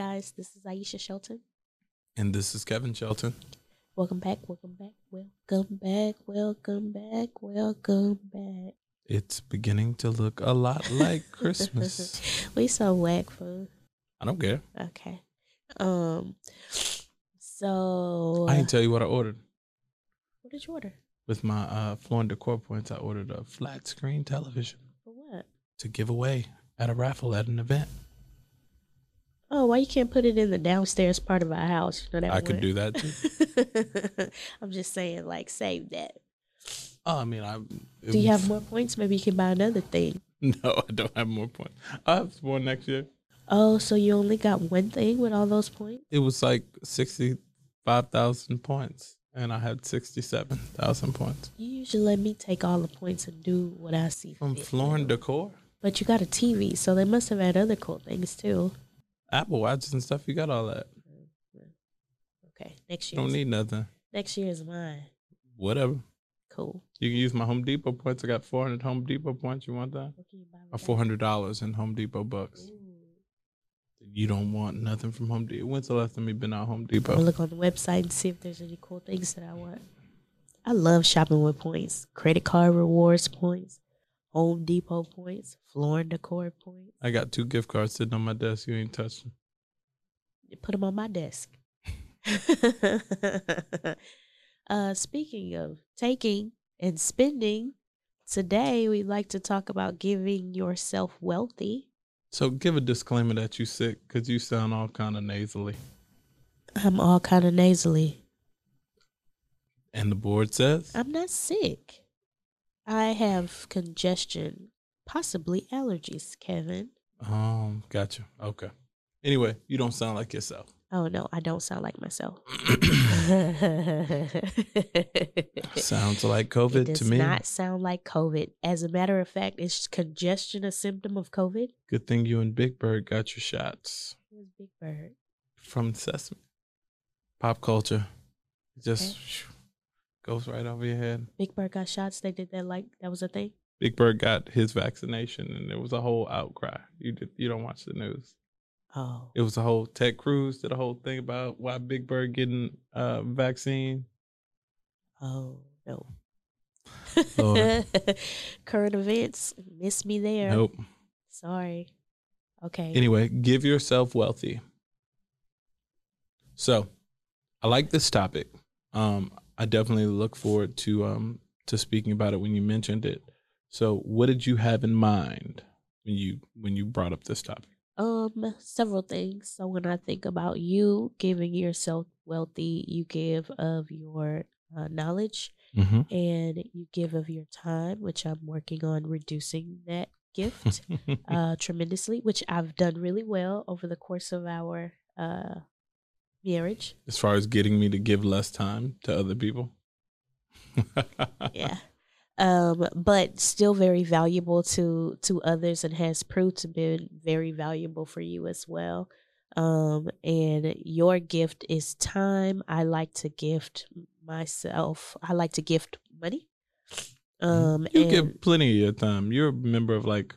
guys, this is Aisha Shelton. And this is Kevin Shelton. Welcome back, welcome back, welcome back, welcome back, welcome back. It's beginning to look a lot like Christmas. we so whack food. I don't care. Okay. Um so I didn't tell you what I ordered. What did you order? With my uh Floor & Decor points, I ordered a flat screen television. For what? To give away at a raffle at an event. Oh, why you can't put it in the downstairs part of our house? You know that I could do that too. I'm just saying, like, save that. Oh, I mean, I. Do you have more points? Maybe you can buy another thing. No, I don't have more points. I have more next year. Oh, so you only got one thing with all those points? It was like sixty-five thousand points, and I had sixty-seven thousand points. You usually let me take all the points and do what I see. From Floor & Decor. But you got a TV, so they must have had other cool things too. Apple Watches and stuff. You got all that. Okay, next year. Don't need nothing. Next year is mine. Whatever. Cool. You can use my Home Depot points. I got 400 Home Depot points. You want that? Or $400 in Home Depot bucks. Ooh. You don't want nothing from Home Depot. When's the last time you been out Home Depot? I'll look on the website and see if there's any cool things that I want. I love shopping with points. Credit card rewards points, Home Depot points, Floor & Decor points. I got two gift cards sitting on my desk. You ain't touched them. Put them on my desk. uh, speaking of taking and spending, today we'd like to talk about giving yourself wealthy. So give a disclaimer that you sick because you sound all kind of nasally. I'm all kind of nasally. And the board says? I'm not sick. I have congestion, possibly allergies, Kevin. Um, gotcha. Okay. Anyway, you don't sound like yourself. Oh no, I don't sound like myself. Sounds like COVID it to does me. not sound like COVID. As a matter of fact, is congestion a symptom of COVID? Good thing you and Big Bird got your shots Who's Big Bird? from Sesame. Pop culture. Just goes right over your head. Big Bird got shots. They did that like that was a thing. Big Bird got his vaccination and there was a whole outcry. You did you don't watch the news. Oh, It was a whole Ted Cruz did a whole thing about why Big Bird getting uh vaccine. oh no. Current events miss me there. Nope. Sorry. Okay. Anyway, give yourself wealthy. So, I like this topic. Um, I definitely look forward to um to speaking about it when you mentioned it. So, what did you have in mind when you when you brought up this topic? Um, several things. So when I think about you giving yourself wealthy, you give of your uh, knowledge Mm-hmm. and you give of your time, which I'm working on reducing that gift uh, tremendously, which I've done really well over the course of our uh, marriage. as far as getting me to give less time to other people. yeah. Um, but still very valuable to to others and has proved to be very valuable for you as well. Um, and your gift is time. I like to gift myself. I like to gift money. Um, you and give plenty of your time. You're a member of like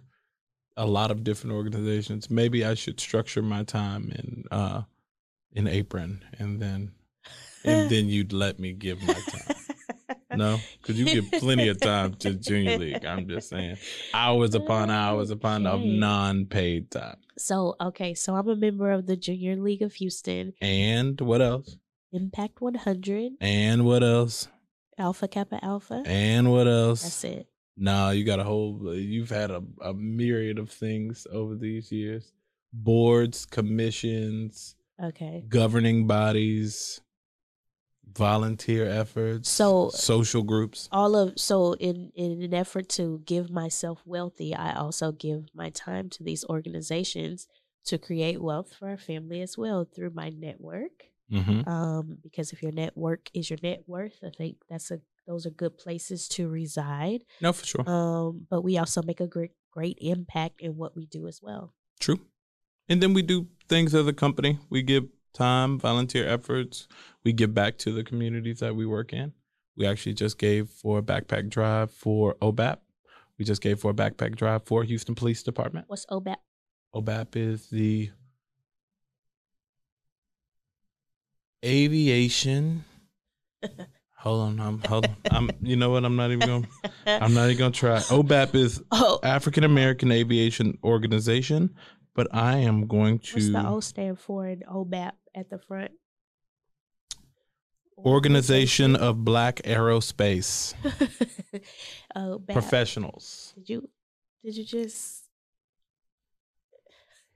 a lot of different organizations. Maybe I should structure my time and uh in apron and then and then you'd let me give my time. No, because you give plenty of time to junior league. I'm just saying, hours oh, upon hours upon of non-paid time. So okay, so I'm a member of the Junior League of Houston, And what else? Impact 100, And what else? Alpha Kappa Alpha. And what else? That's it. No, you got a whole. You've had a, a myriad of things over these years: boards, commissions, Okay. governing bodies, volunteer efforts, So- social groups. all of so in in an effort to give myself wealthy i also give my time to these organizations to create wealth for our family as well through my network Mm-hmm. um because if your network is your net worth i think that's a those are good places to reside No, for sure. um but we also make a great great impact in what we do as well True. And then we do things as a company. We give time, volunteer efforts. We give back to the communities that we work in. We actually just gave for a backpack drive for OBAP. We just gave for a backpack drive for Houston Police Department. what's obap OBAP is the Aviation. hold on, I'm hold on. I'm you know what? I'm not even going I'm not even gonna try. OBAP is oh, African American Aviation Organization, but I am going to. what's the O stand for in OBAP at the front? Organization of Black Aerospace. Professionals. Did you did you just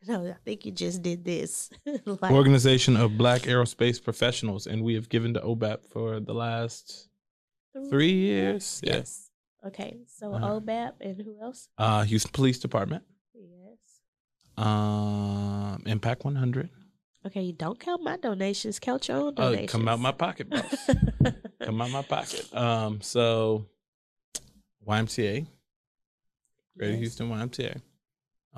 No, I think you just did this. like, Organization of Black Aerospace Professionals, and we have given to OBAP for the last three years. Yeah. Yes. Okay. So Uh-huh. OBAP and who else? Uh, Houston Police Department, Yes. Um, Impact 100. Okay, you don't count my donations. Count your own Uh, donations. come out my pocket, boss. come out my pocket. Um, so YMCA, Greater Yes. Houston YMCA.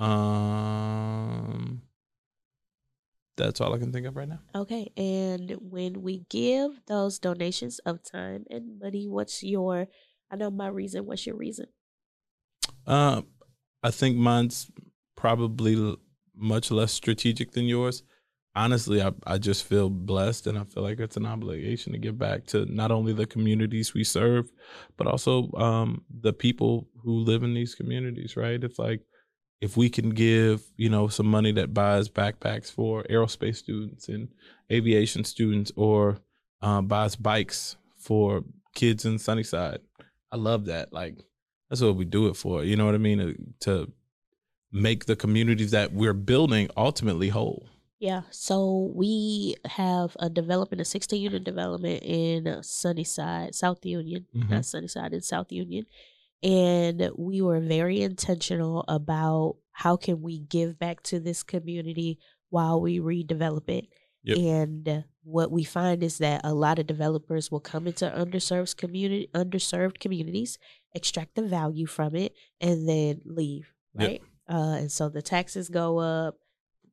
Um, that's all I can think of right now. Okay, and when we give those donations of time and money, what's your? I know my reason. What's your reason? Uh, I think mine's probably much less strategic than yours. Honestly, I, I just feel blessed and I feel like it's an obligation to give back to not only the communities we serve, but also um, the people who live in these communities, right? It's like if we can give, you know, some money that buys backpacks for aerospace students and aviation students or uh, buys bikes for kids in Sunnyside. I love that. Like, that's what we do it for. You know what I mean? To, to make the communities that we're building ultimately whole. Yeah, so we have a development, a 16 unit development in Sunnyside, South Union, Mhm. not Sunnyside, in South Union. And we were very intentional about how can we give back to this community while we redevelop it. Yep. And what we find is that a lot of developers will come into underserved community underserved communities, extract the value from it, and then leave. Yep. Uh, and so the taxes go up.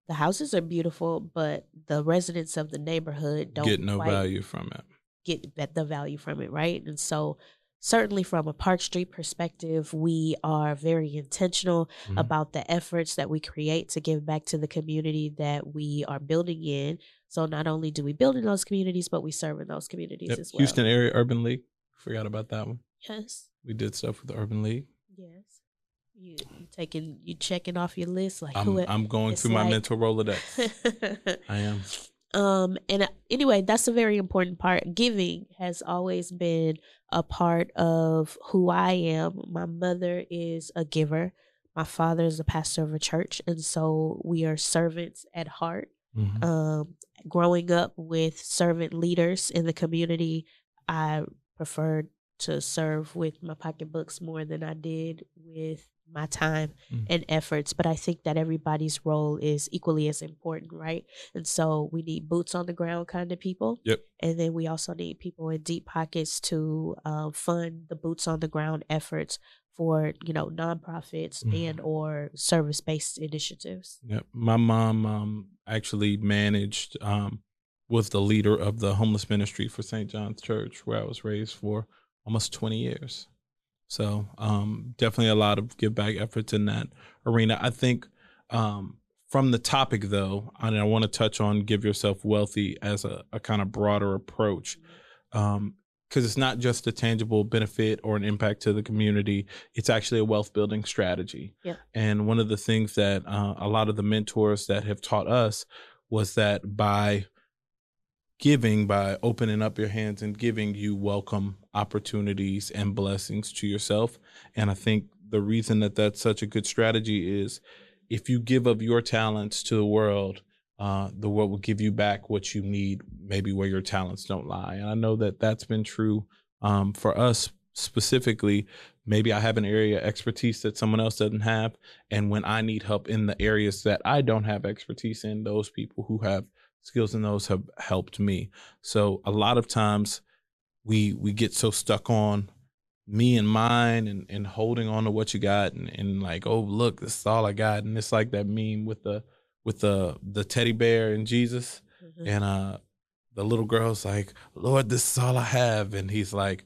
The houses are beautiful, but the residents of the neighborhood don't Get no value from it. get the value from it, right? And so certainly from a Park Street perspective, we are very intentional Mhm. about the efforts that we create to give back to the community that we are building in. So not only do we build in those communities, but we serve in those communities Yep. as well. Houston Area Urban League. Forgot about that one. Yes. We did stuff with the Urban League. Yes. You you taking you checking off your list like I'm, I'm going through my like- mental Rolodex. I am. um and uh, anyway that's a very important part giving has always been a part of who i am my mother is a giver my father is a pastor of a church and so we are servants at heart Mhm. um growing up with servant leaders in the community i preferred to serve with my pocketbooks more than i did with my time Mm. and efforts but i think that everybody's role is equally as important right and so we need boots on the ground kind of people Yep. and then we also need people in deep pockets to uh, fund the boots on the ground efforts for you know nonprofits Mhm. and or service based initiatives Yep. My mom um, actually managed, um, was the leader of the homeless ministry for St. John's Church, where I was raised for almost 20 years. So um, definitely a lot of give back efforts in that arena. I think um, from the topic, though, and I want to touch on give yourself wealthy as a, a kind of broader approach. Um, because it's not just a tangible benefit or an impact to the community, it's actually a wealth building strategy. And one of the things that uh, a lot of the mentors that have taught us was that by giving, by opening up your hands and giving, you welcome opportunities and blessings to yourself. And I think the reason that that's such a good strategy is if you give of your talents to the world, uh, the world will give you back what you need, maybe where your talents don't lie. And I know that that's been true um, for us specifically. Maybe I have an area of expertise that someone else doesn't have. And when I need help in the areas that I don't have expertise in, those people who have skills in those have helped me. So a lot of times we we get so stuck on me and mine and, and holding on to what you got and, and like, oh look, this is all I got. And it's like that meme with the with the the teddy bear and Jesus Mhm. and uh the little girl's like, Lord, this is all I have. And he's like,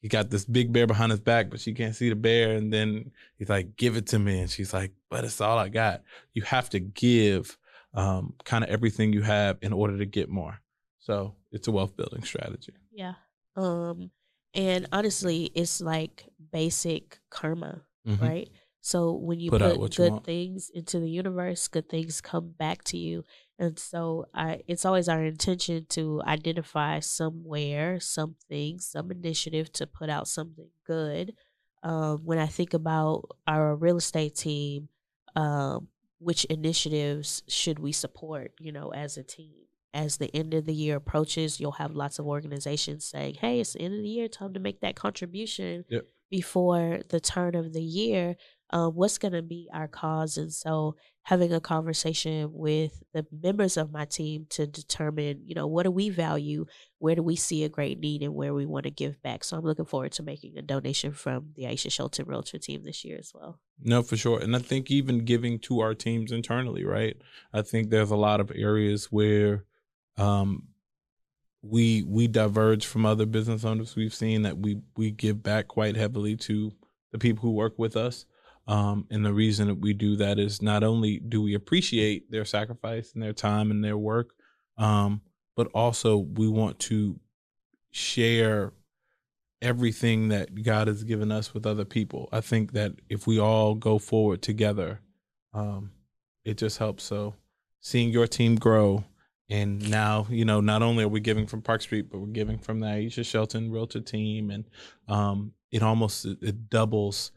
he got this big bear behind his back, but she can't see the bear. And then he's like, give it to me. And she's like, but it's all I got. You have to give um, kind of everything you have in order to get more. So it's a wealth building strategy. Yeah. Um, and honestly, it's like basic karma, Mhm. right? So when you Put put, you good want. things into the universe, good things come back to you. And so I it's always our intention to identify somewhere, something, some initiative to put out something good. Um, when I think about our real estate team, um, which initiatives should we support, you know, as a team? As the end of the year approaches, you'll have lots of organizations saying, Hey, it's the end of the year, time to make that contribution Yep. before the turn of the year um, what's going to be our cause and so having a conversation with the members of my team to determine you know what do we value where do we see a great need and where we want to give back so i'm looking forward to making a donation from the aisha shelton realtor team this year as well No, for sure. And I think even giving to our teams internally, right? I think there's a lot of areas where um we we diverge from other business owners. We've seen that we we give back quite heavily to the people who work with us. Um, and the reason that we do that is not only do we appreciate their sacrifice and their time and their work, um, but also we want to share everything that God has given us with other people. I think that if we all go forward together, um, it just helps. So seeing your team grow, and now you know not only are we giving from Park Street, but we're giving from the Aisha Shelton Realtor team, and um, it almost it, doubles.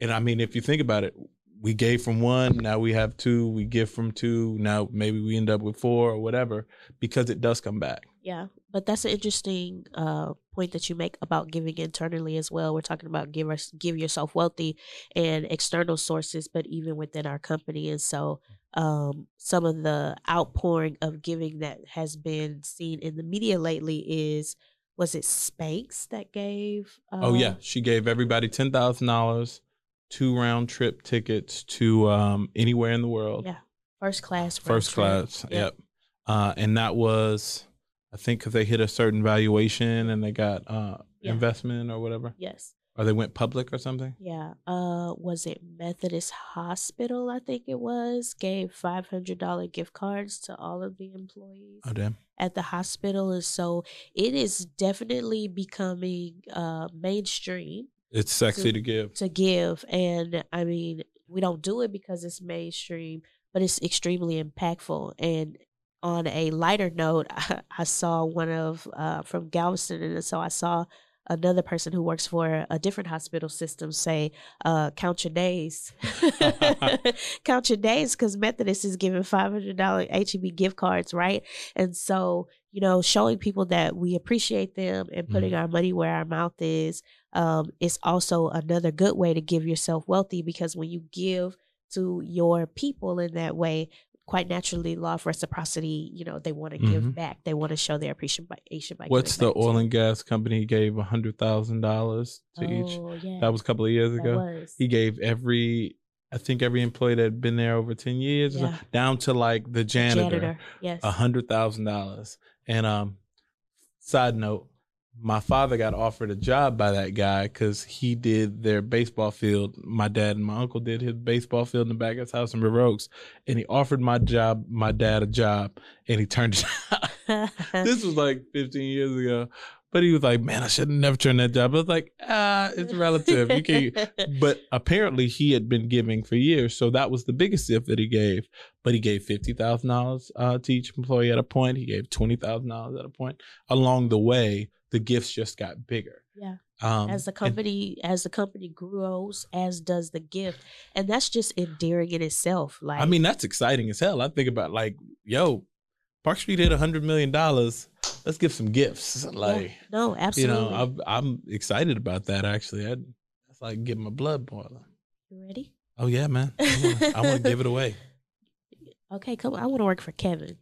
And I mean, if you think about it, we gave from one, now we have two. We give from two, now maybe we end up with four or whatever, because it does come back. Yeah, but that's an interesting uh, point that you make about giving internally as well. We're talking about give us give yourself wealthy and external sources, but even within our company, and so um, some of the outpouring of giving that has been seen in the media lately is was it Spanx that gave? Uh, Oh yeah, she gave everybody ten thousand dollars, two round trip tickets to um, anywhere in the world. Yeah, first class. First trip. class. Yep. Yep. Uh, and that was, I think, because they hit a certain valuation and they got uh, Yeah. investment or whatever, Yes. or they went public or something. Yeah. Uh was it Methodist Hospital, I think it was, gave five hundred dollar gift cards to all of the employees Oh damn. at the hospital. And so it is definitely becoming uh mainstream It's sexy To- to give. to give. And I mean, we don't do it because it's mainstream, but it's extremely impactful. And on a lighter note, I, I saw one of uh, from Galveston, and so I saw another person who works for a different hospital system say, uh, "Count your days, count your days," because Methodist is giving five hundred dollar HEB gift cards, right? And so you know, showing people that we appreciate them and putting our money where our mouth is um, is also another good way to give yourself wealthy because when you give to your people in that way, quite naturally, law of reciprocity, you know, they want to Mhm. give back. They want to show their appreciation by What's the oil too. and gas company gave a hundred thousand dollars to each? Oh, yeah. That was a couple of years That ago. was. He gave every, I think every employee that had been there over ten years, or Yeah. down to like the janitor. janitor. Yes. a hundred thousand dollars. And um, side note, my father got offered a job by that guy because he did their baseball field. My dad and my uncle did his baseball field in the back of his house in River Oaks, and he offered my job, my dad, a job, and he turned it down. this was like 15 years ago. But he was like, "Man, I should have never turned that job." I was like, "Ah, it's relative. You can't." But apparently, he had been giving for years, so that was the biggest gift that he gave. But he gave fifty thousand uh, dollars to each employee at a point. He gave twenty thousand dollars at a point. Along the way, the gifts just got bigger. Yeah. Um, as the and- company as the company grows, as does the gift, and that's just endearing in itself. Like I mean, that's exciting as hell. I think about like, yo, Park Street hit a hundred million dollars. Let's give some gifts. Like, no, absolutely. you know, I'm, I'm excited about that. Actually, I, that's like getting my blood boiling. you ready? Oh yeah, man. I want to give it away. Okay, come. on. I want to work for Kevin.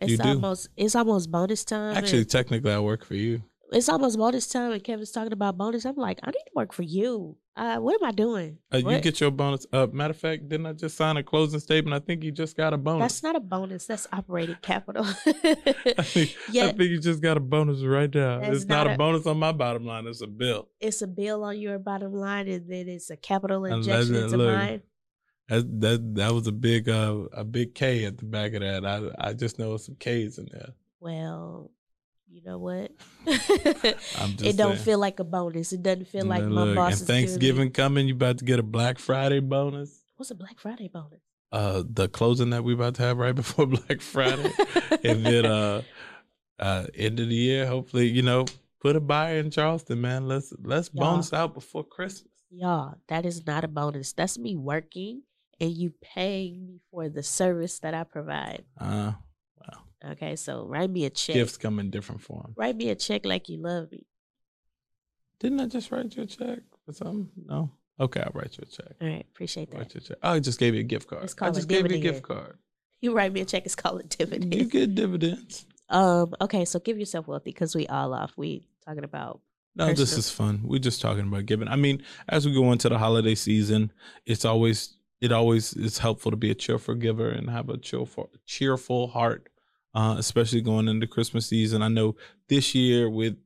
It's You do? almost it's almost bonus time. Actually, technically, I work for you. it's almost bonus time, and Kevin's talking about bonus. I'm like, I need to work for you. Uh, what am I doing? Uh, you get your bonus. Uh, matter of fact, didn't I just sign a closing statement? I think you just got a bonus. That's not a bonus. That's operating capital. I think, I think you just got a bonus right now. That's It's not, not a a- bonus on my bottom line. It's a bill. it's a bill on your bottom line, and then it's a capital injection into look. mine. That that that was a big uh a big K at the back of that. I I just know some K's in there. Well, you know what? It don't saying. feel like a bonus. It doesn't feel like Now my boss and Thanksgiving coming, you about to get a Black Friday bonus. What's a Black Friday bonus? Uh, the closing that we about to have right before Black Friday, and then uh, uh, end of the year, hopefully, you know, put a buyer in Charleston, man. Let's let's Yeah. bonus out before Christmas. Y'all, that is not a bonus. That's me working and you paying me for the service that I provide. Uh, Okay, so write me a check. gifts come in different forms. Write me a check like you love me. Didn't I just write you a check for something? No. Okay, I'll write you a check. All right, appreciate that. Write you a check. Oh, I just gave you a gift card. It's I called a just gave you a dividend. gift card. You write me a check, it's called a dividend. You get dividends. Um, okay, so give yourself wealthy because we all off. We talking about No, this is fun. We're just talking about giving. I mean, as we go into the holiday season, it's always it always is helpful to be a cheerful giver and have a cheerful cheerful heart, uh, especially going into Christmas season. I know this year with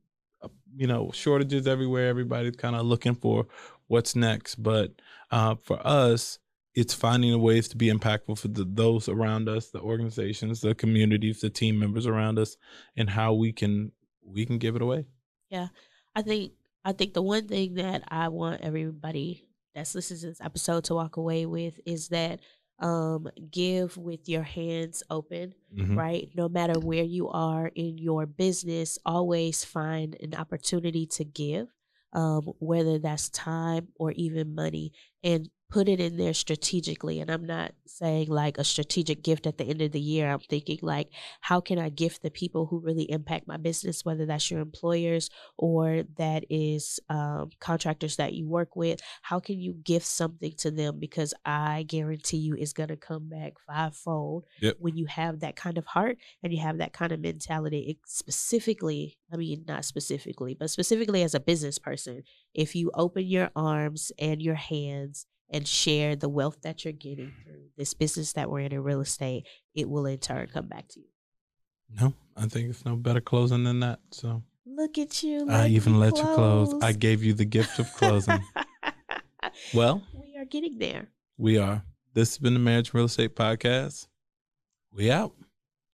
uh, you know shortages everywhere, everybody's kind of looking for what's next. But uh, for us, it's finding ways to be impactful for the, those around us, the organizations, the communities, the team members around us, and how we can we can give it away. Yeah, I think I think the one thing that I want everybody that's listening to this episode to walk away with is that um give with your hands open Mhm. right no matter where you are in your business always find an opportunity to give um whether that's time or even money and put it in there strategically and i'm not saying like a strategic gift at the end of the year. I'm thinking like how can i gift the people who really impact my business whether that's your employers or that is um, contractors that you work with? How can you gift something to them? Because i guarantee you it's going to come back fivefold Yep. when you have that kind of heart and you have that kind of mentality. It specifically i mean not specifically but specifically as a business person if you open your arms and your hands and share the wealth that you're getting through this business that we're in in real estate it will in turn come back to you No, I think it's no better closing than that. So look at you I even let you close. I gave you the gift of closing. well, we are getting there we are. This has been the Marriage Real Estate Podcast. We out.